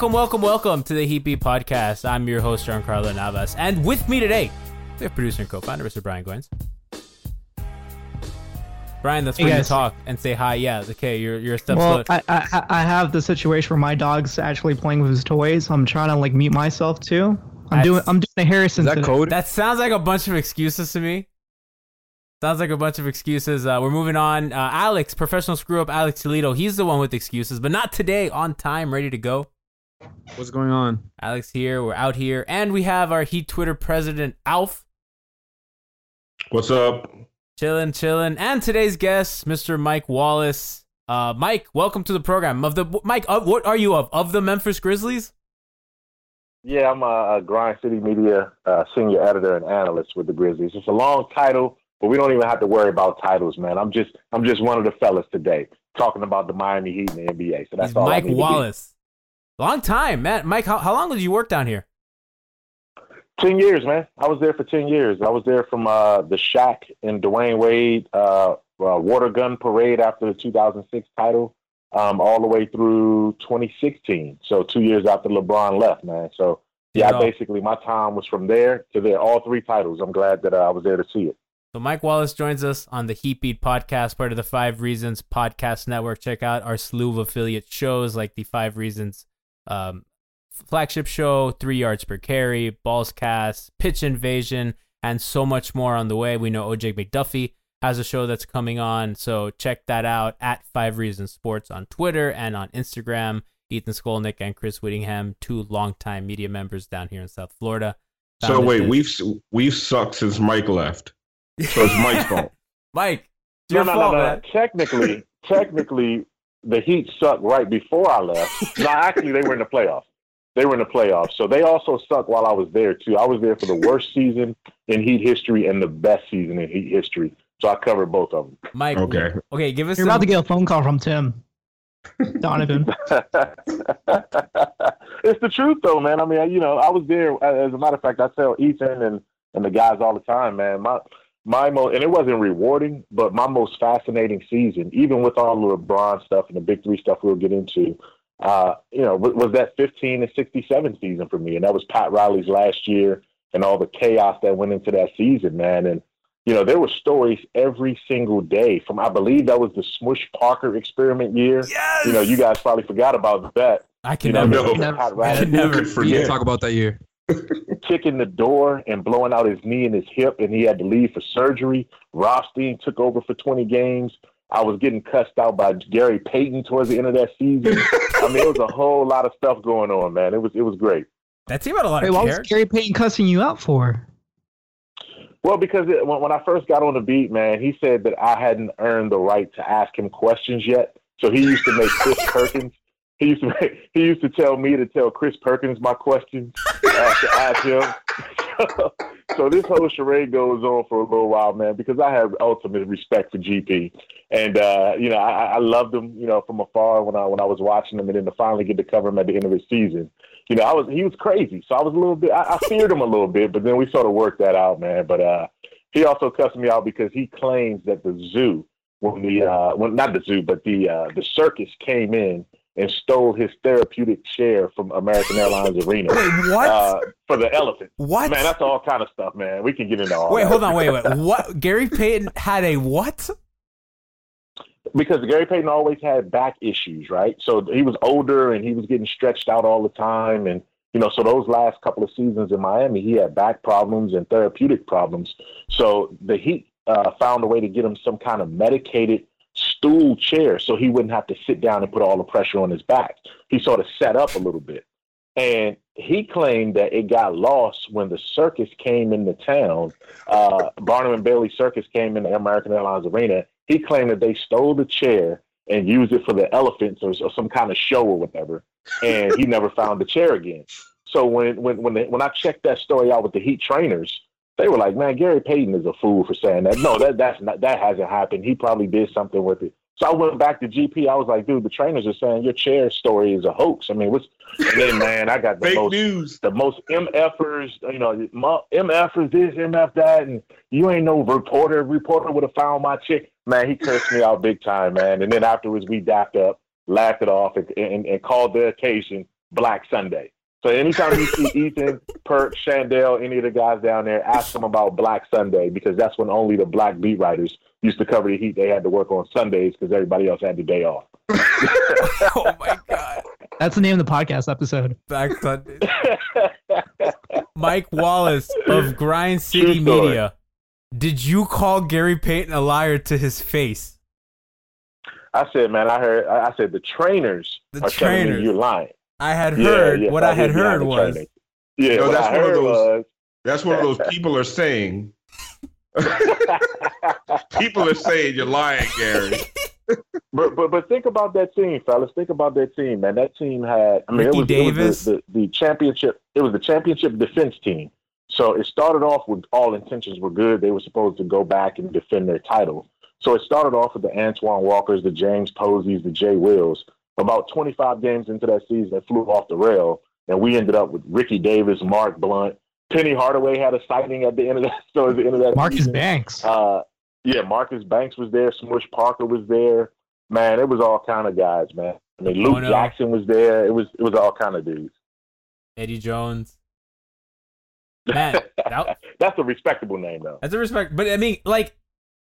Welcome, welcome, welcome to the Heat Beat Podcast. I'm your host, Giancarlo Navas, and with me today, we have producer and co-founder, Mr. Brian Goins. Brian, that's Hey, when you guys. talk and say hi. Yeah, okay, you're you're a step Well, slow. I, I I have the situation where my dog's actually playing with his toys. I'm trying to like mute myself too. I'm That's- doing I'm doing a Harrison. Is that today. code? That sounds like a bunch of excuses to me. Sounds like a bunch of excuses. Uh, we're moving on. Uh, Alex, professional screw up, Alex Toledo. He's the one with excuses, but not today. On time, ready to go. What's going on? Alex here. We're out here, and we have our Heat Twitter president, Alf. What's up? Chillin', chillin'. And today's guest, Mr. Mike Wallace. Uh, Mike, welcome to the program. Of the Mike, uh, what are you of? Of the Memphis Grizzlies? Yeah, I'm a, a Grind City Media uh, senior editor and analyst with the Grizzlies. It's a long title, but we don't even have to worry about titles, man. I'm just I'm just one of the fellas today talking about the Miami Heat and the NBA. So that's He's all. I Mike need to. Wallace. Long time, man. Mike, how, how long did you work down here? Ten years, man. I was there for ten years. I was there from uh, the Shaq and Dwyane Wade uh, uh, water gun parade after the 2006 title, um, all the way through 2016. So two years after LeBron left, man. So yeah, Yeah. basically my time was from there to there. All three titles. I'm glad that uh, I was there to see it. So Mike Wallace joins us on the Heat Beat podcast, part of the Five Reasons podcast network. Check out our slew of affiliate shows like the Five Reasons um, flagship show, Three Yards Per Carry, Balls Cast, Pitch Invasion, and so much more on the way. We know OJ McDuffie has a show that's coming on, so check that out at Five Reasons Sports on Twitter and on Instagram. Ethan Skolnick and Chris Wittyngham, two longtime media members down here in South Florida. So wait, this- we've we've sucked since Mike left. So it's Mike's fault. Mike, it's No, your no, fault, no, no. man. Technically, technically, the Heat sucked right before I left. no, actually, they were in the playoffs. They were in the playoffs, so they also sucked while I was there too. I was there for the worst season in Heat history and the best season in Heat history. So I covered both of them. Mike. Okay. Okay, give us You're some. about to get a phone call from Tim Donovan. it's the truth, though, man. I mean, you know, I was there. As a matter of fact, I tell Ethan and and the guys all the time, man. My my most, and it wasn't rewarding, but my most fascinating season, even with all the LeBron stuff and the big three stuff we'll get into, uh, you know, was, was that 15 and 67 season for me, and that was Pat Riley's last year, and all the chaos that went into that season, man, and. You know, there were stories every single day from, I believe that was the Smush Parker experiment year. Yes! You know, you guys probably forgot about that. I can You know, never. No. there Never- Pat I can never forget. talk about that year. kicking the door and blowing out his knee and his hip, and he had to leave for surgery. Rothstein took over for 20 games. I was getting cussed out by Gary Payton towards the end of that season. I mean, it was a whole lot of stuff going on, man. It was it was great. That team had a lot Wait, of what was. Gary Payton cussing you out for? Well, because it, when, when I first got on the beat, man, he said that I hadn't earned the right to ask him questions yet. So he used to make Chris Perkins. He used to he used to tell me to tell Chris Perkins my questions ask him. so this whole charade goes on for a little while, man, because I have ultimate respect for GP, and uh, you know I, I loved him, you know, from afar when I when I was watching him, and then to finally get to cover him at the end of his season. You know, I was he was crazy, so I was a little bit. I, I feared him a little bit, but then we sort of worked that out, man. But uh, he also cussed me out because he claims that the zoo, when the uh, when not the zoo, but the uh, the circus came in and stole his therapeutic chair from American Airlines Arena. Wait, what? Uh, for the elephant. What? Man, that's all kind of stuff, man. We can get into all Wait, that. hold on, wait, wait. What? Gary Payton had a what? because Gary Payton always had back issues, right? So he was older and he was getting stretched out all the time. And, you know, so those last couple of seasons in Miami, he had back problems and therapeutic problems. So the Heat uh, found a way to get him some kind of medicated stool chair so he wouldn't have to sit down and put all the pressure on his back. He sort of set up a little bit. And he claimed that it got lost when the circus came into town. Uh, Barnum and Bailey Circus came into American Airlines Arena. He claimed that they stole the chair and used it for the elephants or, or some kind of show or whatever. And he never found the chair again. So when when when, they, when I checked that story out with the Heat trainers, they were like, "Man, Gary Payton is a fool for saying that." No, that that's not that hasn't happened. He probably did something with it. So I went back to GP. I was like, "Dude, the trainers are saying your chair story is a hoax." I mean, what's and then man, I got the most news. the most MFers, you know, MFers this, MF that, and you ain't no reporter. Reporter would have found my chick. Man, he cursed me out big time, man. And then afterwards, we dapped up, laughed it off, and, and, and called the occasion Black Sunday. So anytime you see Ethan, Perk, Shandel, any of the guys down there, ask them about Black Sunday because that's when only the black beat writers used to cover the heat. They had to work on Sundays because everybody else had the day off. oh my god. That's the name of the podcast episode. Black Sunday. Mike Wallace of Grind City Media. Did you call Gary Payton a liar to his face? I said, man, I heard. I I said the trainers The are telling trainers. me you're lying. I had Yeah, heard yeah, what I I had heard was trainers. Yeah, No, what that's I one of those- was That's what those people are saying. people are saying you're lying, Gary. But, but but think about that team, fellas. Think about that team, man. That team had. I mean, Ricky it was, Davis. It was the, the, the championship. It was the championship defense team. So it started off with all intentions were good. They were supposed to go back and defend their title. So it started off with the Antoine Walkers, the James Poseys, the Jay Wills. About 25 games into that season, it flew off the rail, and we ended up with Ricky Davis, Mark Blount, Penny Hardaway had a sighting at the end of that. So at the end of that, Marcus season. Banks. Uh, yeah, Marcus Banks was there. Smush Parker was there. Man, it was all kind of guys, man. I mean, Luke Oh, no. Jackson was there. It was it was all kind of dudes. Eddie Jones. Man, that, That's a respectable name, though. That's a respect, but I mean, like,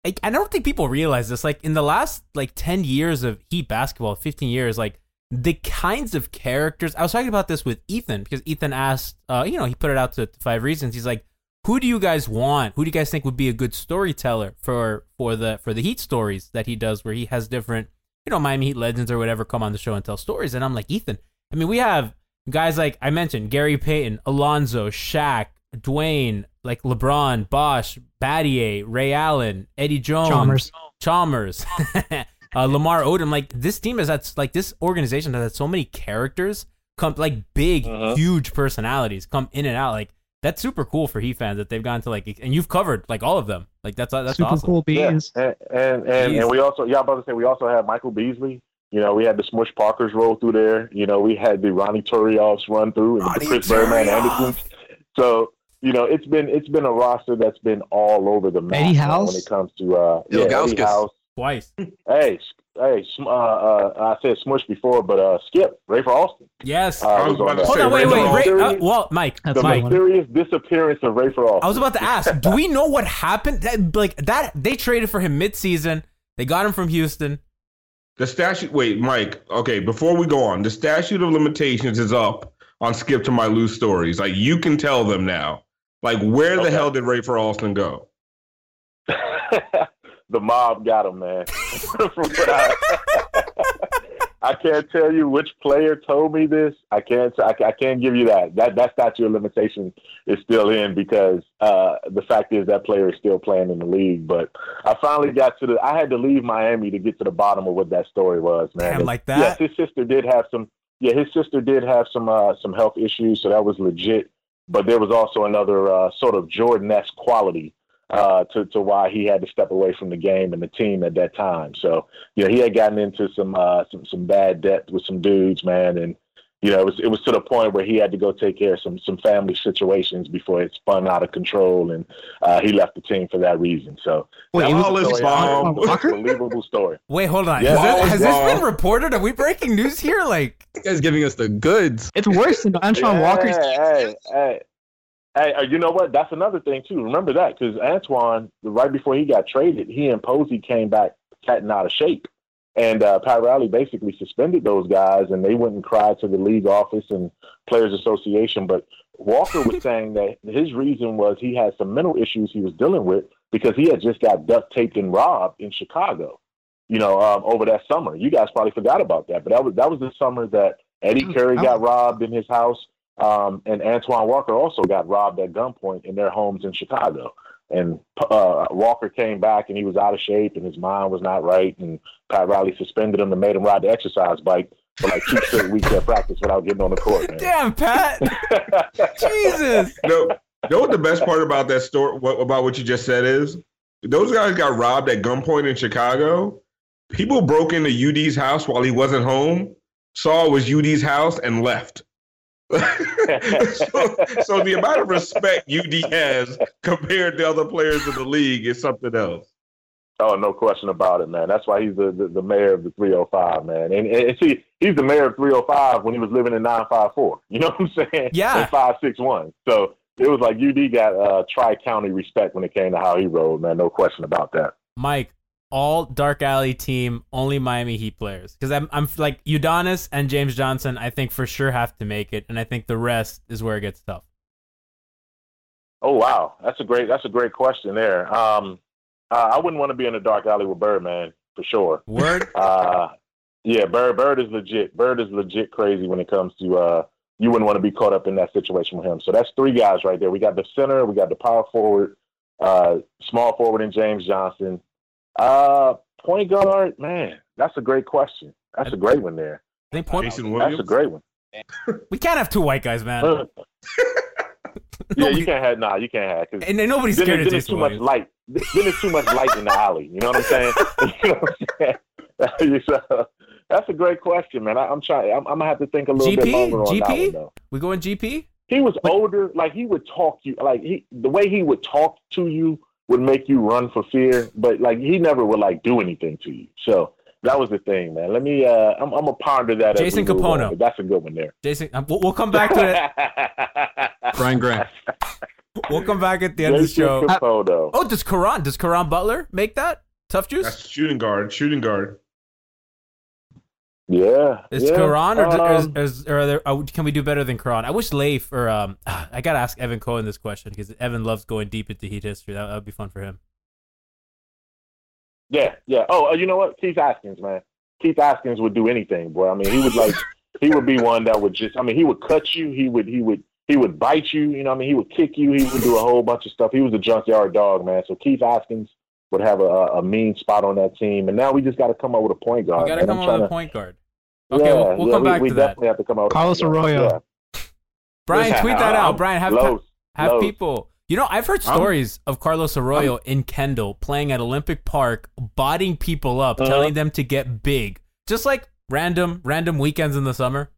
I, I don't think people realize this. Like, in the last like ten years of Heat basketball, fifteen years, like the kinds of characters. I was talking about this with Ethan because Ethan asked, uh, you know, he put it out to five reasons. He's like, "Who do you guys want? Who do you guys think would be a good storyteller for for the for the Heat stories that he does, where he has different, you know, Miami Heat legends or whatever come on the show and tell stories?" And I'm like, Ethan. I mean, we have guys like I mentioned, Gary Payton, Alonzo, Shaq, Dwyane, like LeBron, Bosh, Battier, Ray Allen, Eddie Jones, Chalmers. Chalmers, uh, Lamar Odom. Like this team is that's like this organization that has had so many characters come like big, Uh-huh. huge personalities come in and out. Like that's super cool for Heat fans that they've gone to like and you've covered like all of them. Like that's that's Super awesome. cool Yeah, bees. and and and, and we also, yeah, I'm about to say, we also had Michael Beasley. You know, we had the Smush Parkers roll through there. You know, we had the Ronny Turiafs run through, and Ronny the Chris Birdman Turiaf. Anderson. So you know, it's been it's been a roster that's been all over the map Eddie House? when it comes to uh, yeah, Eddie House. Twice. Hey, hey, uh, uh, I said Smush before, but uh, Skip Rafer Alston. Yes. Uh, I was on about to that. Hold say, on, wait, Ray wait, Ray. Uh, well, Mike, That's the Mike. mysterious disappearance of Rafer Alston. I was about to ask, do we know what happened? That, like that, they traded for him mid-season. They got him from Houston. The statute. Wait, Mike. Okay, before we go on, the statute of limitations is up on Skip to My Lou's stories. Like you can tell them now. Like where the Okay. hell did Rafer Alston go? the mob got him, man. I, I can't tell you which player told me this. I can't. I, I can't give you that. That that statute of limitation is still in because uh, the fact is that player is still playing in the league. But I finally got to the. I had to leave Miami to get to the bottom of what that story was, man. Damn, like that? Yes, his sister did have some. Yeah, his sister did have some uh, some health issues, so that was legit. But there was also another uh, sort of Jordan-esque quality uh, to, to why he had to step away from the game and the team at that time. So, you know, he had gotten into some uh, some some bad debt with some dudes, man, and you know, it was it was to the point where he had to go take care of some some family situations before it spun out of control, and uh, he left the team for that reason. So, Wait, that a All is bomb. Unbelievable story. Wait, hold on. Yeah. Has, this, has this been reported? Are we breaking news here? Like, This guy's giving us the goods. It's worse than Antoine Walker's. Hey, hey, hey, uh, you know what? That's another thing too. Remember that because Antoine, right before he got traded, he and Posey came back cat and out of shape, and uh, Pat Riley basically suspended those guys, and they went and cried to the league office and Players Association. But Walker was saying that his reason was he had some mental issues he was dealing with because he had just got duct taped and robbed in Chicago. You know, um, over that summer, you guys probably forgot about that, but that was that was the summer that Eddie Curry got robbed in his house, um, and Antoine Walker also got robbed at gunpoint in their homes in Chicago. And uh, Walker came back and he was out of shape and his mind was not right. And Pat Riley suspended him and made him ride the exercise bike for like two straight weeks at practice without getting on the court. Man. damn, Pat. Jesus. No, you know what the best part about that story what, about what you just said is? Those guys got robbed at gunpoint in Chicago. People broke into UD's house while he wasn't home, saw it was UD's house, and left. So, so the amount of respect UD has compared to other players in the league is something else. Oh, no question about it, man. That's why he's the, the, the mayor of the 305, man. And, and see, he's the mayor of 305 when he was living in 954. You know what I'm saying? Yeah. In 561. So it was like UD got uh, tri county respect when it came to how he rode, man. No question about that. Mike, all Dark Alley team, only Miami Heat players. Because I'm, I'm like Udonis and James Johnson. I think for sure have to make it, and I think the rest is where it gets tough. Oh wow, that's a great that's a great question there. Um, uh, I wouldn't want to be in a dark alley with Bird, man, for sure. Word. Uh, yeah, Bird Bird is legit. Bird is legit crazy when it comes to uh, you wouldn't want to be caught up in that situation with him. So that's three guys right there. We got the center, we got the power forward, uh, small forward, and James Johnson. Uh, point guard, man, that's a great question. That's a great one there. I think point, Jason That's a great one. we can't have two white guys, man. Yeah, you can't have nah, you can't have 'cause And, and nobody's then, scared it- of then Jason too much light. Then it's too much light in the alley. You know what I'm saying? you know what I'm saying? So, that's a great question, man. I, I'm trying. I'm, I'm gonna have to think a little bit GP? longer on that GP? one, though. We going GP? He was older. Like he would talk you. Like he, the way he would talk to you would make you run for fear. But like he never would like do anything to you. So that was the thing, man. Let me. Uh, I'm, I'm gonna ponder that. Jason move on, Kapono. That's a good one there. Jason, uh, we'll, we'll come back to it. Brian Grant. We'll come back at the end of the show. Kapono. Oh, does Caron does Caron Butler make that tough juice? That's shooting guard. Shooting guard. Yeah. Is yeah. Caron or, Um, is, is, or are there, uh, can we do better than Caron? I wish Leif or um, I gotta ask Evan Cohen this question because Evan loves going deep into Heat history. That would be fun for him. Yeah, yeah. Oh, uh, you know what? Keith Askins, man. Keith Askins would do anything, boy. I mean, he would like, he would be one that would just. I mean, he would cut you. He would, he would, he would bite you. You know, what I mean, he would kick you. He would do a whole bunch of stuff. He was a junkyard dog, man. So Keith Askins would have a, a mean spot on that team. And now we just got to come up with a point guard. We gotta come I'm up with trying a to- point guard. Okay, yeah, we'll, we'll yeah, come we, back we to that. definitely have to come out. Carlos. Arroyo. Yeah. Brian, tweet that out. I'm- Brian, have Lowe's. have Lowe's. people. You know, I've heard I'm- stories of Carlos Arroyo in Kendall playing at Olympic Park, bodying people up, Uh-huh. telling them to get big, just like random random weekends in the summer.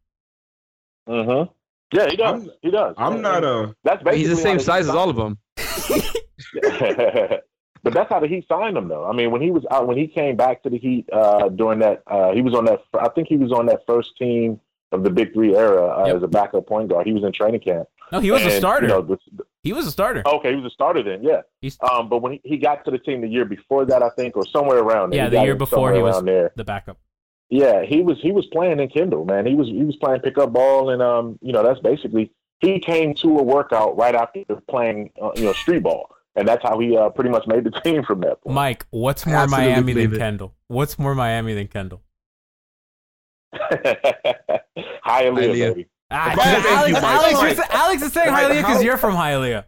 Uh huh. Yeah, he does. I'm- he does. I'm And- not and a. That's basically He's the same size as all of them. but that's how the Heat signed him, though. I mean, when he was out, when he came back to the Heat uh, during that, uh, he was on that. I think he was on that first team of the Big Three era uh, Yep. as a backup point guard. He was in training camp. No, he was And, a starter. You know, the- he was a starter. okay, he was a starter then. Yeah. He's- Um, but when he, he got to the team the year before that, I think, or somewhere around there. yeah, he the year before he was there. the backup. Yeah, he was he was playing in Kendall, man. He was he was playing pickup ball, and um, you know, that's basically he came to a workout right after playing, uh, you know, street ball, and that's how he uh, pretty much made the team from that point. Mike, what's more Absolutely Miami than it. Kendall? What's more Miami than Kendall? Hialeah, Hialeah. baby. Ah, Mike, you, Alex, Alex, Alex is saying Mike, Hialeah because you're from Hialeah.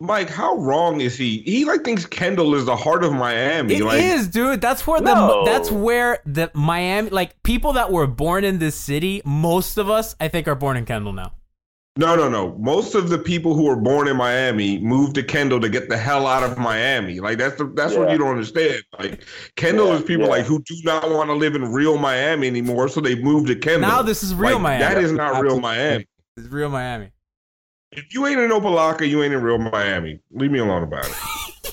Mike, how wrong is he? He like thinks Kendall is the heart of Miami. It like, is, dude. That's where the No. that's where the Miami like people that were born in this city. Most of us, I think, are born in Kendall now. No, no, no. Most of the people who were born in Miami moved to Kendall to get the hell out of Miami. Like that's the, that's what you don't understand. Like Kendall Yeah, is people yeah. like who do not want to live in real Miami anymore, so they moved to Kendall. Now this is real Like, Miami. That is not real Miami. It's real Miami. If you ain't in Opa-locka, you ain't in real Miami. Leave me alone about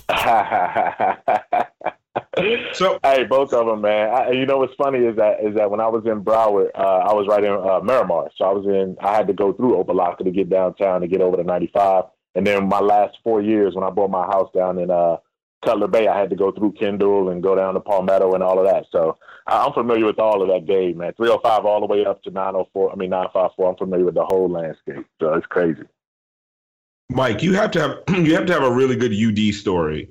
it. So hey, both of them, man. I, you know what's funny is that is that when I was in Broward, uh, I was right in uh, Miramar, so I was in. I had to go through Opa-locka to get downtown to get over to 95, and then my last four years when I bought my house down in uh, Cutler Bay, I had to go through Kendall and go down to Palmetto and all of that. So I'm familiar with all of that game, man. 305 all the way up to 904. I mean 954. I'm familiar with the whole landscape. So it's crazy. Mike, you have to have you have to have a really good UD story.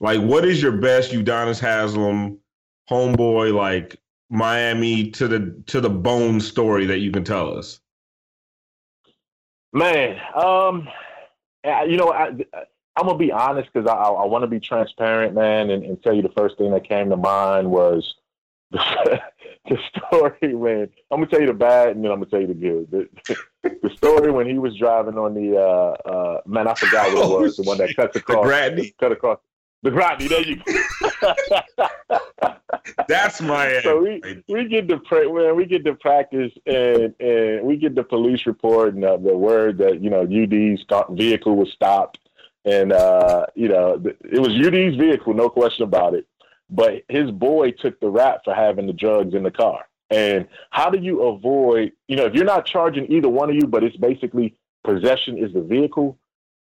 Like, what is your best Udonis Haslem homeboy like Miami to the to the bone story that you can tell us? Man, um, you know, I, I'm gonna be honest because I, I want to be transparent, man, and, and tell you the first thing that came to mind was the, the story when I'm gonna tell you the bad, and then I'm gonna tell you the good. The, the story when he was driving on the uh, uh, man, I forgot what it Oh, was, the one that cuts The across, Gratigny? cut across the Gratigny. There you go. That's Miami. So we, we get to pra- man, we get to practice and, and we get the police report and uh, the word that you know UD's car- vehicle was stopped and uh, you know it was UD's vehicle, no question about it. But his boy took the rap for having the drugs in the car. And how do you avoid? You know, if you're not charging either one of you, but it's basically possession is the vehicle.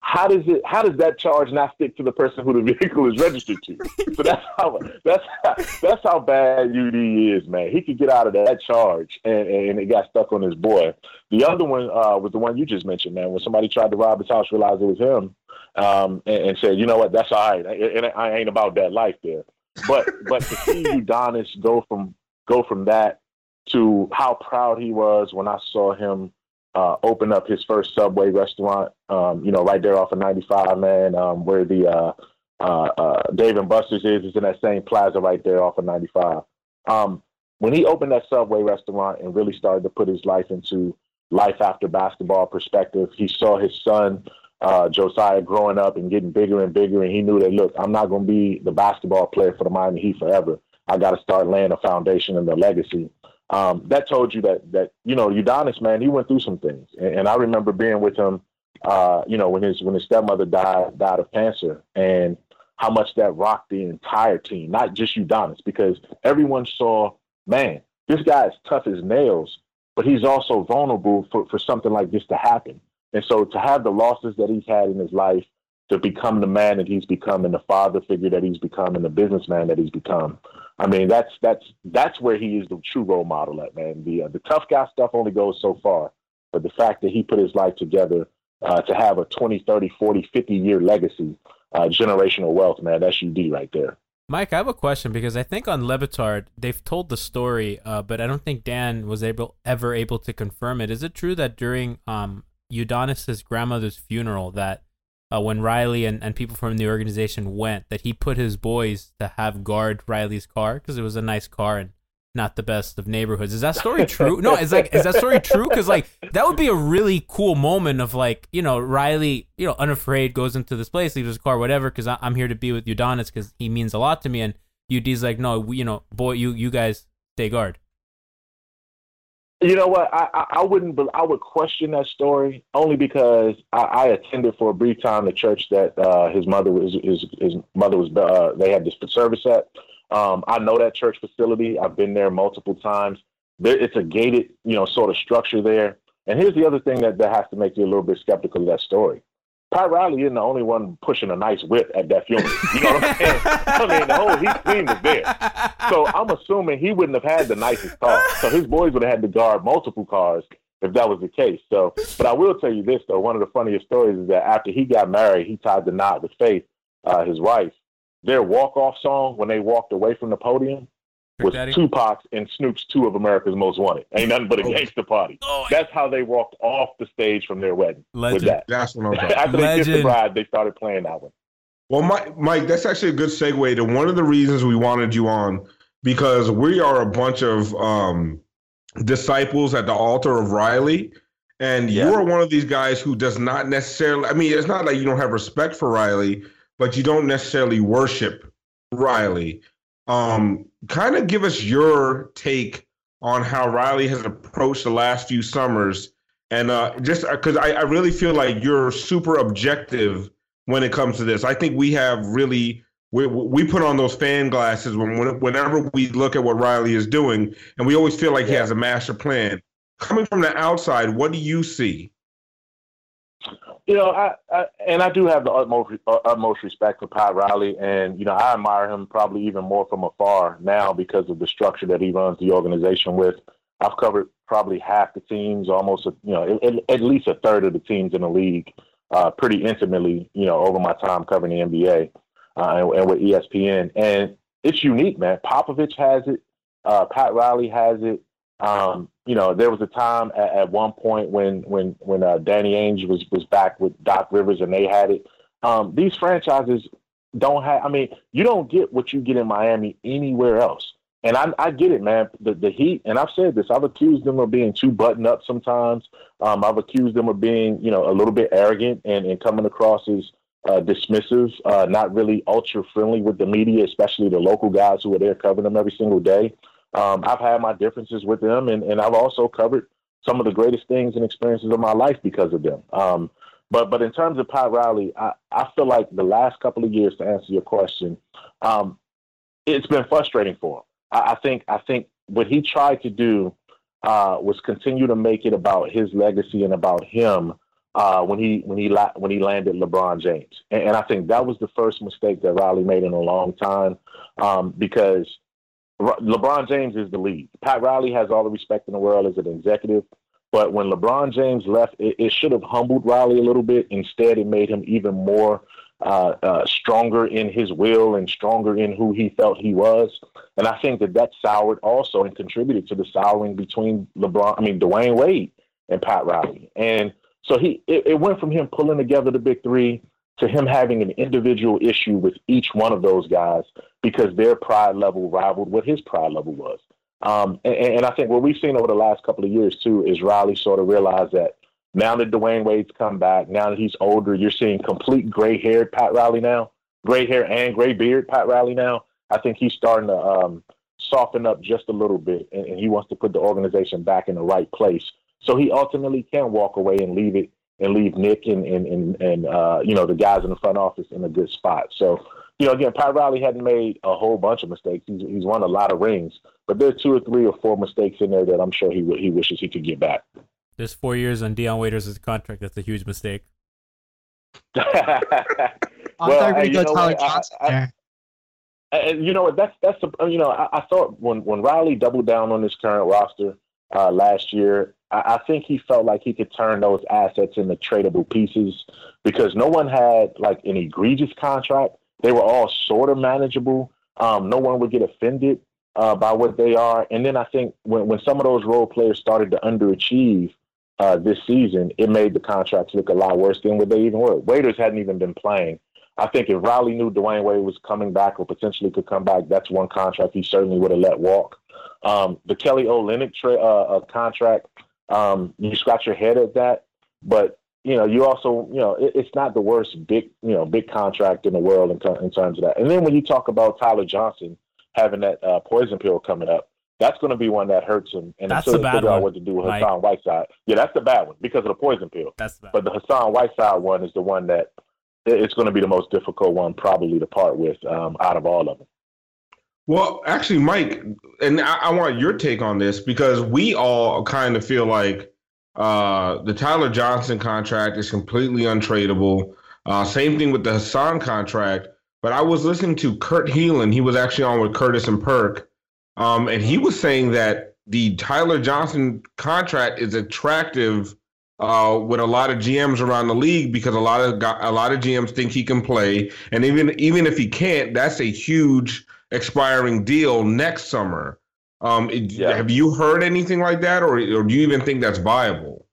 How does it? How does that charge not stick to the person who the vehicle is registered to? So that's how that's how, that's how bad UD is, man. He could get out of that charge, and, and it got stuck on his boy. The other one uh, was the one you just mentioned, man. When somebody tried to rob his house, realized it was him, um, and, and said, "You know what? That's all right. And I ain't about that life there." But but to see Udonis go from go from that to how proud he was when I saw him uh, open up his first Subway restaurant, um, you know, right there off of 95, man, um, where the uh, uh, uh, Dave and Buster's is, is in that same plaza right there off of 95. Um, when he opened that Subway restaurant and really started to put his life into life after basketball perspective, he saw his son, uh, Josiah, growing up and getting bigger and bigger. And he knew that, look, I'm not going to be the basketball player for the Miami Heat forever. I got to start laying a foundation and a legacy um, that told you that that you know Udonis man he went through some things. And, and I remember being with him uh, you know when his when his stepmother died died of cancer and how much that rocked the entire team not just Udonis because everyone saw man this guy is tough as nails but he's also vulnerable for, for something like this to happen. And so to have the losses that he's had in his life to become the man that he's become and the father figure that he's become and the businessman that he's become I mean, that's that's that's where he is the true role model at, man. The uh, the tough guy stuff only goes so far, but the fact that he put his life together uh, to have a 20, 30, 40, 50 year legacy, uh, generational wealth, man, that's UD right there. Mike, I have a question because I think on Le Batard they've told the story, uh, but I don't think Dan was able ever able to confirm it. Is it true that during um, Udonis's grandmother's funeral that uh, when Riley and, and people from the organization went, that he put his boys to have guard Riley's car because it was a nice car and not the best of neighborhoods. Is that story true? no, it's like is that story true? Because like that would be a really cool moment of like you know Riley, you know, unafraid goes into this place, leaves his car, whatever, because I'm here to be with Udonis because he means a lot to me, and UD's like, no, you know, boy, you you guys stay guard. You know what? I, I, I wouldn't. I would question that story only because I, I attended for a brief time the church that uh, his mother was. His, his mother was. Uh, they had this service at. Um, I know that church facility. I've been there multiple times. There, it's a gated, you know, sort of structure there. And here's the other thing that, that has to make you a little bit skeptical of that story. Pat Riley isn't the only one pushing a nice whip at that funeral. You know what I'm saying? I mean, the whole Heat team was there. So I'm assuming he wouldn't have had the nicest car. So his boys would have had to guard multiple cars if that was the case. So, but I will tell you this though. One of the funniest stories is that after he got married, he tied the knot with Faith, uh, his wife. Their walk-off song when they walked away from the podium was Daddy? Tupac's and Snoop's two of America's Most Wanted. Ain't nothing but a gangster party. That's how they walked off the stage from their wedding. Legend. With that. That's what I'm talking. After they kissed the Legend. bride, they started playing that one. Well, Mike, Mike, that's actually a good segue to one of the reasons we wanted you on because we are a bunch of um, disciples at the altar of Riley, and Yeah. you are one of these guys who does not necessarily. I mean, it's not like you don't have respect for Riley, but you don't necessarily worship Riley. Um, kind of give us your take on how Riley has approached the last few summers, and uh, just because I, I really feel like you're super objective when it comes to this. I think we have really we we put on those fan glasses when, when whenever we look at what Riley is doing, and we always feel like he has a master plan. Coming from the outside, what do you see? You know, I, I and I do have the utmost uh, utmost respect for Pat Riley, and you know, I admire him probably even more from afar now because of the structure that he runs the organization with. I've covered probably half the teams, almost you know, at, at least a third of the teams in the league, uh, pretty intimately. You know, over my time covering the NBA uh, and, and with ESPN, and it's unique, man. Popovich has it, uh, Pat Riley has it. Um, you know, there was a time at, at one point when when when uh, Danny Ainge was was back with Doc Rivers and they had it. Um, these franchises don't have. I mean, you don't get what you get in Miami anywhere else. And I, I get it, man. The the Heat, and I've said this. I've accused them of being too buttoned up sometimes. Um, I've accused them of being, you know, a little bit arrogant and, and coming across as uh, dismissive, uh, not really ultra friendly with the media, especially the local guys who are there covering them every single day. Um, I've had my differences with them, and, and I've also covered some of the greatest things and experiences of my life because of them. Um, but but in terms of Pat Riley, I, I feel like the last couple of years, to answer your question, um, it's been frustrating for him. I, I think I think what he tried to do uh, was continue to make it about his legacy and about him uh, when he when he la- when he landed LeBron James, and, and I think that was the first mistake that Riley made in a long time um, because LeBron James is the lead. Pat Riley has all the respect in the world as an executive, but when LeBron James left, it, it should have humbled Riley a little bit. Instead, it made him even more uh, uh, stronger in his will and stronger in who he felt he was. And I think that that soured also and contributed to the souring between LeBron, I mean Dwyane Wade and Pat Riley. And so he it, it went from him pulling together the big three to him having an individual issue with each one of those guys because their pride level rivaled what his pride level was. Um, and, and I think what we've seen over the last couple of years too is Riley sort of realized that now that Dwyane Wade's come back, now that he's older, you're seeing complete gray haired Pat Riley now, gray hair and gray beard Pat Riley now. I think he's starting to um, soften up just a little bit, and, and he wants to put the organization back in the right place so he ultimately can walk away and leave it and leave Nick and and and, and uh, you know the guys in the front office in a good spot. So you know again, Pat Riley hadn't made a whole bunch of mistakes. He's he's won a lot of rings, but there's two or three or four mistakes in there that I'm sure he w- he wishes he could get back. There's four years on Dion Waiters' contract. That's a huge mistake. I Well, thought you were hey, going you to know go Tyler what? I- Johnson I- And you know what? That's that's the you know I, I thought when when Riley doubled down on his current roster uh, last year, I, I think he felt like he could turn those assets into tradable pieces because no one had like an egregious contract. They were all sort of manageable. Um, no one would get offended uh, by what they are. And then I think when when some of those role players started to underachieve uh, this season, it made the contracts look a lot worse than what they even were. Waiters hadn't even been playing. I think if Riley knew Dwyane Wade was coming back or potentially could come back, that's one contract he certainly would have let walk. Um, the Kelly Olynyk tra- uh, uh, contract, um, you scratch your head at that, but you know, you also, you know, it, it's not the worst big, you know, big contract in the world in, ter- in terms of that. And then when you talk about Tyler Johnson having that uh, poison pill coming up, that's going to be one that hurts him. And That's until the they figure one, out what to do with. Hassan Whiteside, yeah, that's the bad one because of the poison pill. That's the bad But the Hassan Whiteside one is the one that it's going to be the most difficult one probably to part with um, out of all of them. Well, actually, Mike, and I, I want your take on this because we all kind of feel like uh, the Tyler Johnson contract is completely untradeable. Uh, same thing with the Hassan contract. But I was listening to Kurt Helin. He was actually on with Curtis and Perk, um, and he was saying that the Tyler Johnson contract is attractive uh, with a lot of GMs around the league because a lot of a lot of GMs think he can play, and even even if he can't, that's a huge expiring deal next summer. Um, it- Have you heard anything like that, or, or do you even think that's viable?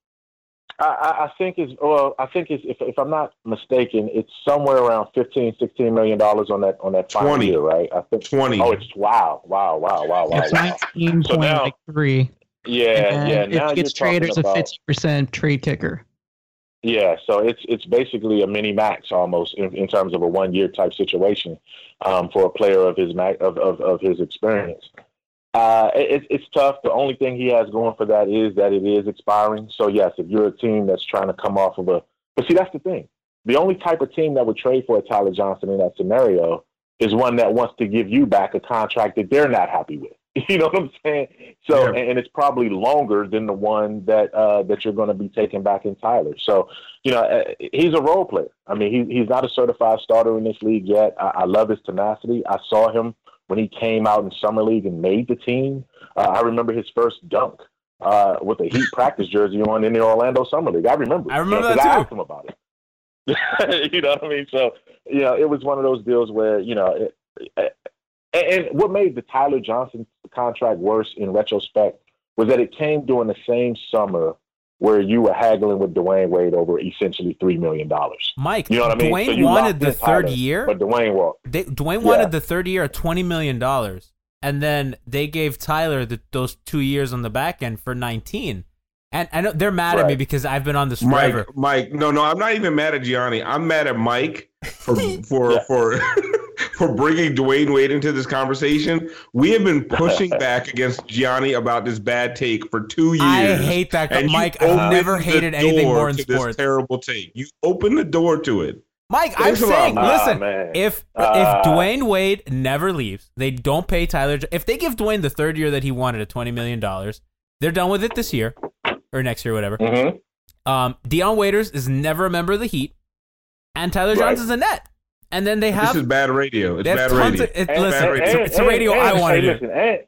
I, I I think it's well. I think it's if, if I'm not mistaken, it's somewhere around 15, 16 million dollars on that on that final 20. year, right? I think 20. Oh, it's wow, wow, wow, wow, wow, It's wow. nineteen So point now- like three. Yeah, and yeah. If Now he gets you're traded, there's a fifty percent trade kicker. Yeah, so it's it's basically a mini max almost in, in terms of a one year type situation um, for a player of his of, of, of his experience. Uh, it, it's tough. The only thing he has going for that is that it is expiring. So yes, if you're a team that's trying to come off of a, but see that's the thing. The only type of team that would trade for a Tyler Johnson in that scenario is one that wants to give you back a contract that they're not happy with. You know what I'm saying? So, and, and it's probably longer than the one that uh, that you're going to be taking back in Tyler. So, you know, uh, he's a role player. I mean, he, he's not a certified starter in this league yet. I, I love his tenacity. I saw him when he came out in summer league and made the team. Uh, I remember his first dunk uh, with a Heat practice jersey on in the Orlando summer league. I remember. I remember you know, that 'cause I too. asked him about it. you know what I mean? So, you know, it was one of those deals where you know. It, and, and what made the Tyler Johnson contract worse in retrospect was that it came during the same summer where you were haggling with Dwyane Wade over essentially three million dollars. Mike, You know what I mean? Dwyane So wanted the third Tyler, year. but Dwyane walked. They, Dwyane Yeah. wanted the third year at twenty million dollars, and then they gave Tyler the, those two years on the back end for nineteen. And I know they're mad at me because I've been on this Mike, forever. Mike, no, no, I'm not even mad at Gianni. I'm mad at Mike for for for for bringing Dwyane Wade into this conversation. We have been pushing back against Gianni about this bad take for two years. I hate that, and Mike. I've never hated anything door more in to this sports. terrible take. You open the door to it. Mike, I'm Thanks a lot, saying, Mike. listen, Ah, man. if Ah. if Dwyane Wade never leaves, they don't pay Tyler. If they give Dwyane the third year that he wanted at twenty million dollars, they're done with it this year or next year, whatever. Mm-hmm. Um, Dion Waiters is never a member of the Heat, and Tyler Right. Johnson's a net. And then they have this is bad radio. It's bad radio. of- it- And- listen, and- it's, a- it's a radio and- I want to hey, do. listen, And,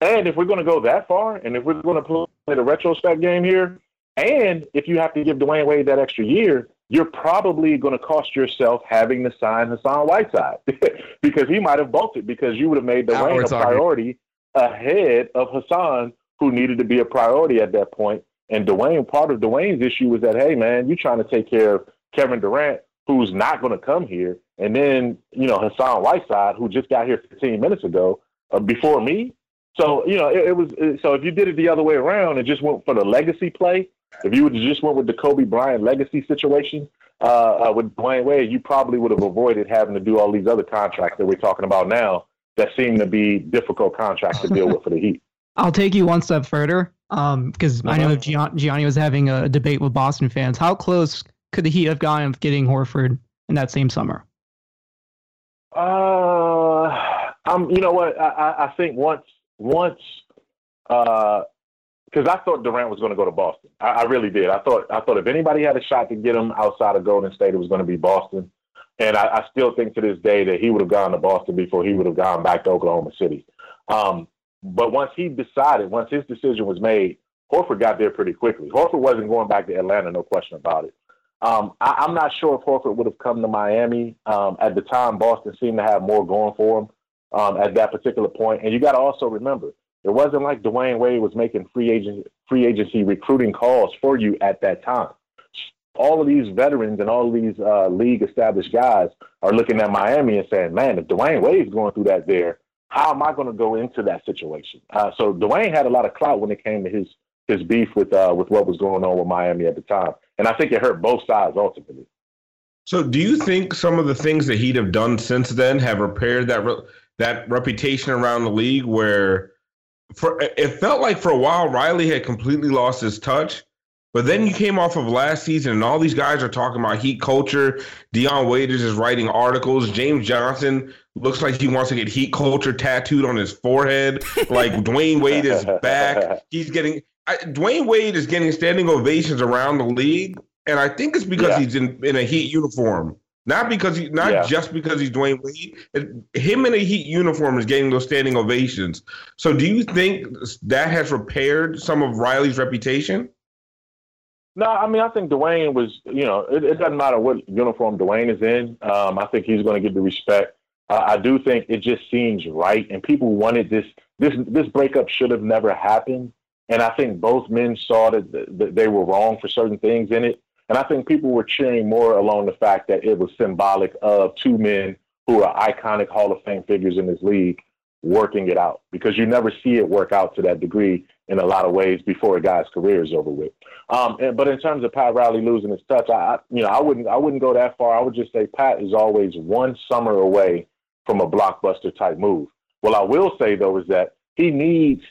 and if we're going to go that far, and if we're going to play the retrospect game here, and if you have to give Dwyane Wade that extra year, you're probably going to cost yourself having to sign Hassan Whiteside because he might have bolted because you would have made Now Dwyane a priority ahead of Hassan, who needed to be a priority at that point. And Dwyane, part of Dwyane's issue was that, hey, man, you're trying to take care of Kevin Durant, who's not going to come here. And then, you know, Hassan Whiteside, who just got here 15 minutes ago uh, before me. So, you know, it, it was it, so if you did it the other way around and just went for the legacy play, if you would just went with the Kobe Bryant legacy situation uh, uh, with Dwyane Wade, you probably would have avoided having to do all these other contracts that we're talking about now that seem to be difficult contracts to deal with for the Heat. I'll take you one step further, um, because I know Uh-huh. Gian- Gianni was having a debate with Boston fans. How close could the Heat have gotten of getting Horford in that same summer? Uh, um, you know what? I, I, think once, once, because I thought Durant was going to go to Boston. I, I really did. I thought, I thought if anybody had a shot to get him outside of Golden State, it was going to be Boston. And I, I still think to this day that he would have gone to Boston before he would have gone back to Oklahoma City. Um, but once he decided, once his decision was made, Horford got there pretty quickly. Horford wasn't going back to Atlanta, no question about it. Um, I, I'm not sure if Horford would have come to Miami. Um, at the time, Boston seemed to have more going for him um, at that particular point. And you got to also remember, it wasn't like Dwyane Wade was making free agent free agency recruiting calls for you at that time. All of these veterans and all of these uh, league established guys are looking at Miami and saying, "Man, if Dwyane Wade's going through that there, how am I going to go into that situation?" Uh, so Dwyane had a lot of clout when it came to his his beef with uh, with what was going on with Miami at the time, and I think it hurt both sides ultimately. So, do you think some of the things that he'd have done since then have repaired that re- that reputation around the league? Where for it felt like for a while Riley had completely lost his touch, but then you came off of last season, and all these guys are talking about heat culture. Dion Waiters is writing articles. James Johnson looks like he wants to get heat culture tattooed on his forehead. Like Dwyane Wade is back. He's getting I, Dwyane Wade is getting standing ovations around the league. and I think it's because Yeah. he's in, in a Heat uniform, not because he, not Yeah. just because he's Dwyane Wade. It- him in a Heat uniform is getting those standing ovations. So, do you think that has repaired some of Riley's reputation? No, I mean, I think Dwyane was, you know, it, it doesn't matter what uniform Dwyane is in. Um, I think he's going to get the respect. Uh, I do think it just seems right, and people wanted this. This this breakup should have never happened, and I think both men saw that, that they were wrong for certain things in it. And I think people were cheering more along the fact that it was symbolic of two men who are iconic Hall of Fame figures in this league working it out because you never see it work out to that degree in a lot of ways before a guy's career is over with. Um, and, but in terms of Pat Riley losing his touch, I, you know I wouldn't I wouldn't go that far. I would just say Pat is always one summer away from a blockbuster type move. What I will say though is that he needs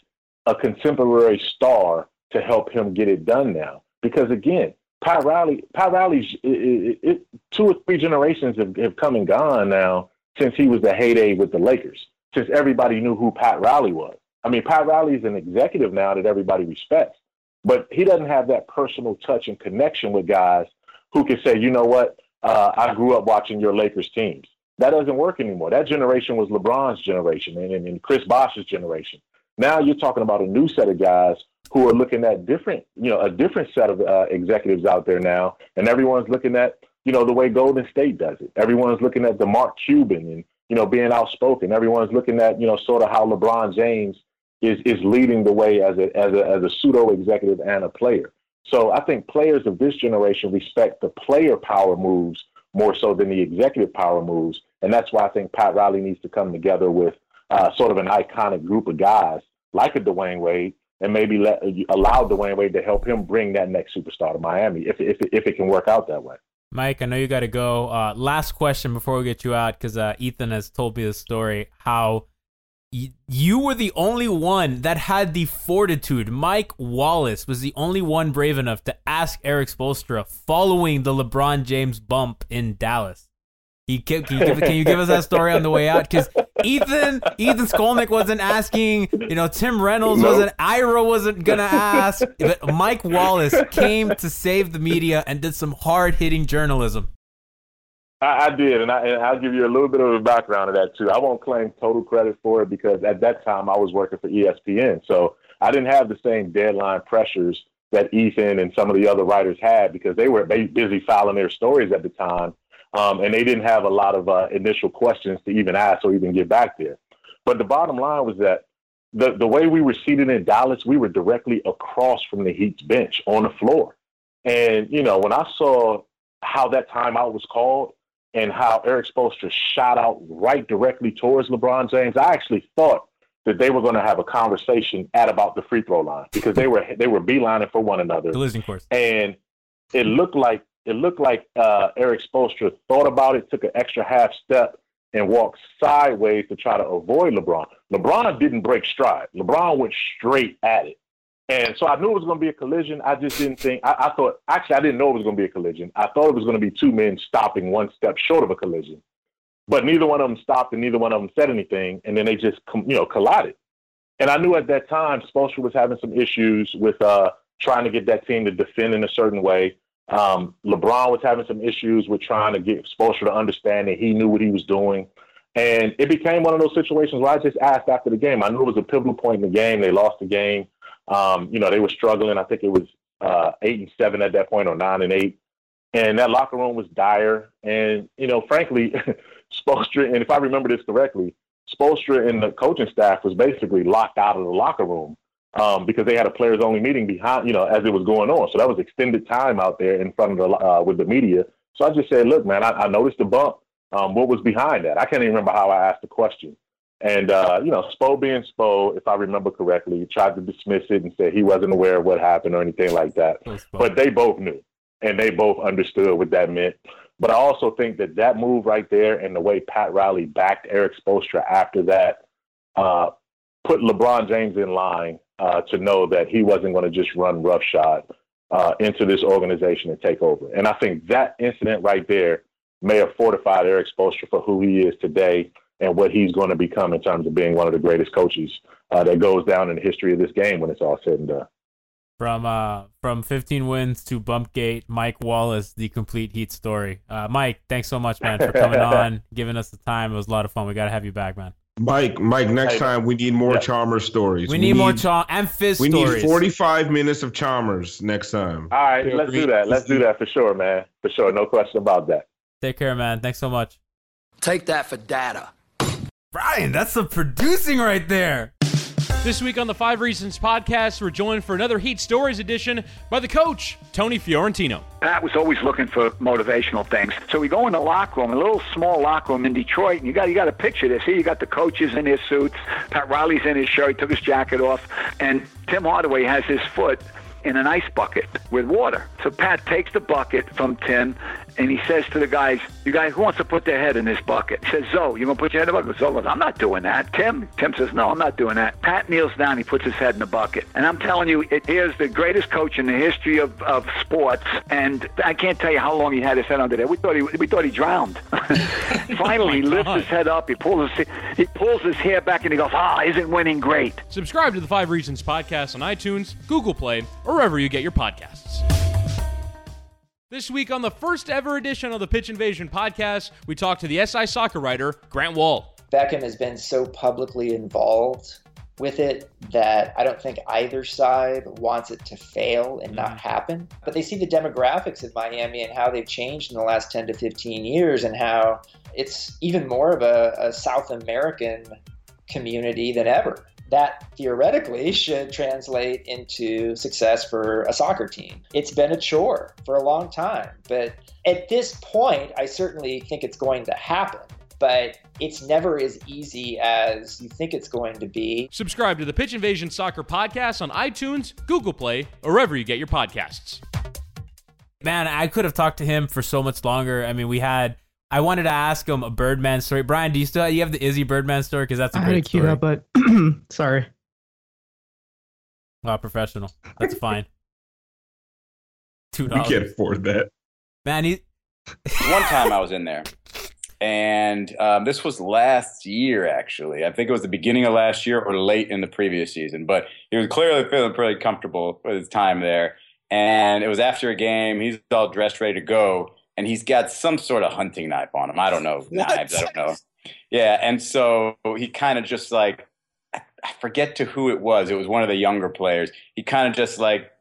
a contemporary star to help him get it done now. Because again, Pat Riley, Pat Riley's it, it, it, two or three generations have, have come and gone now since he was the heyday with the Lakers. Since everybody knew who Pat Riley was. I mean, Pat Riley is an executive now that everybody respects, but he doesn't have that personal touch and connection with guys who can say, you know what, uh, I grew up watching your Lakers teams. That doesn't work anymore. That generation was LeBron's generation and, and, and Chris Bosh's generation. Now you're talking about a new set of guys who are looking at different, you know, a different set of uh, executives out there now, and everyone's looking at, you know, the way Golden State does it. Everyone's looking at the Mark Cuban and you know being outspoken. Everyone's looking at, you know, sort of how LeBron James is is leading the way as a as a as a pseudo executive and a player. So I think players of this generation respect the player power moves more so than the executive power moves, and that's why I think Pat Riley needs to come together with uh, sort of an iconic group of guys like a Dwyane Wade, and maybe let allow Dwyane Wade to help him bring that next superstar to Miami if if if it can work out that way. Mike, I know you got to go. Uh, last question before we get you out, because uh, Ethan has told me the story how y- you were the only one that had the fortitude. Mike Wallace was the only one brave enough to ask Erik Spoelstra following the LeBron James bump in Dallas. He, can, can, you give, can you give us that story on the way out? Because Ethan, Ethan Skolnick wasn't asking. You know, Tim Reynolds Nope. wasn't. Ira wasn't gonna ask. But Mike Wallace came to save the media and did some hard hitting journalism. I, I did, and, I, and I'll give you a little bit of a background of that too. I won't claim total credit for it because at that time I was working for ESPN, so I didn't have the same deadline pressures that Ethan and some of the other writers had because they were busy filing their stories at the time, um, and they didn't have a lot of uh, initial questions to even ask or even get back there. But the bottom line was that the the way we were seated in Dallas, we were directly across from the Heat's bench on the floor, and you know when I saw how that timeout was called and how Erik Spoelstra shot out right directly towards LeBron James, I actually thought that they were going to have a conversation at about the free throw line because they were they were beelining for one another, Collision course. and it looked like it looked like uh, Erik Spoelstra thought about it, took an extra half step, and walked sideways to try to avoid LeBron. LeBron didn't break stride. LeBron went straight at it. And so I knew it was going to be a collision. I just didn't think, I, I thought, actually, I didn't know it was going to be a collision. I thought it was going to be two men stopping one step short of a collision. But neither one of them stopped and neither one of them said anything. And then they just, you know, collided. And I knew at that time Spoelstra was having some issues with uh, trying to get that team to defend in a certain way. Um, LeBron was having some issues with trying to get Spoelstra to understand that he knew what he was doing. And it became one of those situations where I just asked after the game. I knew it was a pivotal point in the game. They lost the game. Um, you know, they were struggling. I think it was uh, eight and seven at that point, or nine and eight. And that locker room was dire. And you know, frankly, Spoelstra, and if I remember this correctly, Spoelstra and the coaching staff was basically locked out of the locker room um, because they had a players only meeting behind, you know, as it was going on. So that was extended time out there in front of the uh, with the media. So I just said, look, man, I, I noticed the bump. Um, what was behind that? I can't even remember how I asked the question. And uh, you know, Spo being Spo, if I remember correctly, tried to dismiss it and said he wasn't aware of what happened or anything like that. But they both knew, and they both understood what that meant. But I also think that that move right there and the way Pat Riley backed Erik Spoelstra after that uh, put LeBron James in line uh, to know that he wasn't going to just run roughshod uh, into this organization and take over. And I think that incident right there may have fortified Erik Spoelstra for who he is today and what he's going to become in terms of being one of the greatest coaches uh, that goes down in the history of this game when it's all said and done. From uh from 15 wins to Bumpgate, Mike Wallace, the complete Heat story. Uh, Mike, thanks so much, man, for coming on, giving us the time. It was a lot of fun. We got to have you back, man. Mike, Mike, next Hey. time we need more Yeah. Chalmers stories. We need, more Cha and Fizz We stories. need 45 minutes of Chalmers next time. All right, let's do that. Let's do that for sure, man. For sure, no question about that. Take care, man. Thanks so much. Take that for data. Brian, that's the producing right there. This week on the Five Reasons podcast, we're joined for another Heat Stories edition by the coach, Tony Fiorentino. Pat was always looking for motivational things. So we go in the locker room, a little small locker room in Detroit, and you got you got to picture this. Here you got the coaches in their suits. Pat Riley's in his shirt, took his jacket off, and Tim Hardaway has his foot in an ice bucket with water. So Pat takes the bucket from Tim and he says to the guys, You guys, who wants to put their head in this bucket? He says, Zo, you gonna put your head in the bucket? Zo goes, I'm not doing that. Tim? Tim says, No, I'm not doing that. Pat kneels down, he puts his head in the bucket. And I'm telling you, it here's the greatest coach in the history of, of sports, and I can't tell you how long he had his head under there. We thought he we thought he drowned. Finally, he lifts his head up, he pulls his he pulls his hair back and he goes, Ah, isn't winning great? Subscribe to the Five Reasons podcast on iTunes, Google Play, or wherever you get your podcasts. This week on the first ever edition of the Pitch Invasion podcast, we talk to the SI soccer writer, Grant Wahl. Beckham has been so publicly involved with it that I don't think either side wants it to fail and not mm. happen. But they see the demographics of Miami and how they've changed in the last 10 to 15 years and how it's even more of a, a South American community than ever. That theoretically should translate into success for a soccer team. It's been a chore for a long time, but at this point, I certainly think it's going to happen. But it's never as easy as you think it's going to be. Subscribe to the Pitch Invasion Soccer podcast on iTunes, Google Play, or wherever you get your podcasts. Man, I could have talked to him for so much longer. I mean, we had. I wanted to ask him a Birdman story. Brian, do you still you have the Izzy Birdman story? Because that's a I had great it queued story. up, but sorry. Wow, professional. That's fine. Two We dollars. can't afford that. Man, he, One time I was in there, and um, this was last year, actually. I think it was the beginning of last year or late in the previous season, but he was clearly feeling pretty comfortable with his time there. And it was after a game. He's all dressed, ready to go, and he's got some sort of hunting knife on him. I don't know, knives, I don't know. Yeah, and so he kind of just like, I forget to who it was. It was one of the younger players. He kind of just like,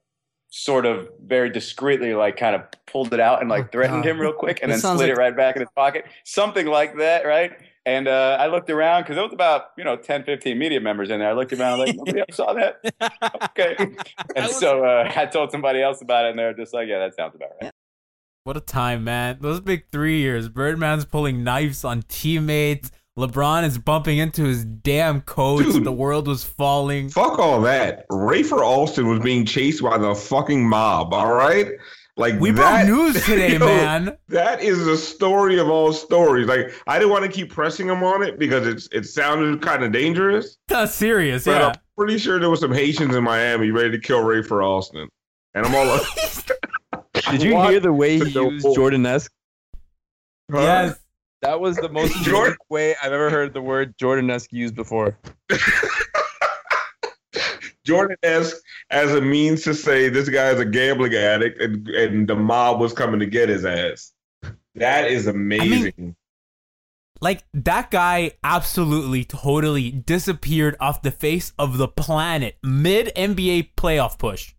sort of very discreetly, like kind of pulled it out and like threatened God. him real quick, and then slid like- it right back in his pocket. Something like that, right? And uh, I looked around because there was about you know 10, 15 media members in there. I looked around like nobody else saw that. Okay, and so uh, I told somebody else about it, and they're just like, "Yeah, that sounds about right." What a time, man. Those big three years. Birdman's pulling knives on teammates. LeBron is bumping into his damn coach. Dude. the world was falling. Fuck all that. Rafer Alston was being chased by the fucking mob, all right? Like We broke that, news today, man. That is the story of all stories. Like I didn't want to keep pressing him on it because it's it sounded kind of dangerous. That's serious, But yeah. I'm pretty sure there was some Haitians in Miami ready to kill Rafer Alston, And I'm all like, Did you hear the way he used fuck? Jordan-esque? Yes. That was the most Jordan- way I've ever heard the word Jordan-esque used before. Jordan esque as a means to say this guy is a gambling addict and, and the mob was coming to get his ass. That is amazing. Like that guy absolutely totally disappeared off the face of the planet mid NBA playoff push.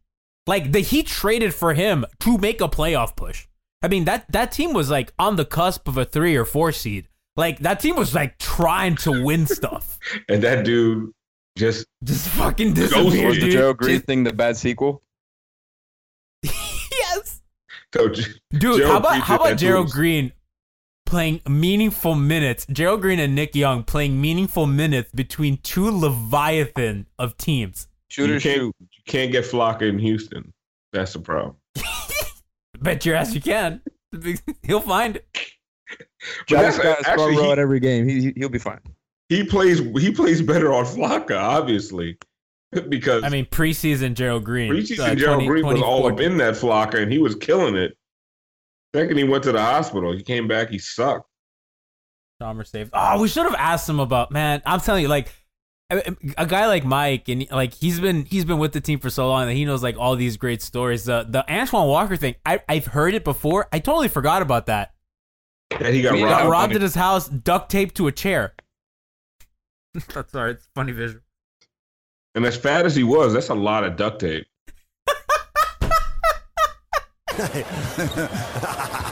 Like the Heat traded for him to make a playoff push. I mean that that team was like on the cusp of a 3 or 4 seed. Like that team was like trying to win stuff. and that dude just Just fucking disappeared. Was the dude. Gerald Green Just- thing the bad sequel? yes. so Dude, Gerald how about Green how about to Gerald us. Green playing meaningful minutes? Gerald Green and Nick Young playing meaningful minutes between two leviathan of teams. Shoot you or can't, shoot. You can't get Flakka in Houston. That's the problem. Bet your ass you can. He'll find it. Travis that's- Scott's front actually, row he- at every game. He, he'll be fine. He plays he plays better on Flakka, obviously. Because I mean, preseason Gerald Green. preseason uh, Gerald 20 Green was all up in that Flakka and he was killing it. Second he went to the hospital. He came back, he sucked. Chalmers saved. Oh, we should have asked him about man. I'm telling you, like a a guy like Mike, and like he's been he's been with the team for so long that he knows like all these great stories. The the Antoine Walker thing, I I've heard it before. I totally forgot about that. That he got He robbed. got robbed at his house, duct taped to a chair. That's sorry, it's funny visual. And as fat as he was, that's a lot of duct tape.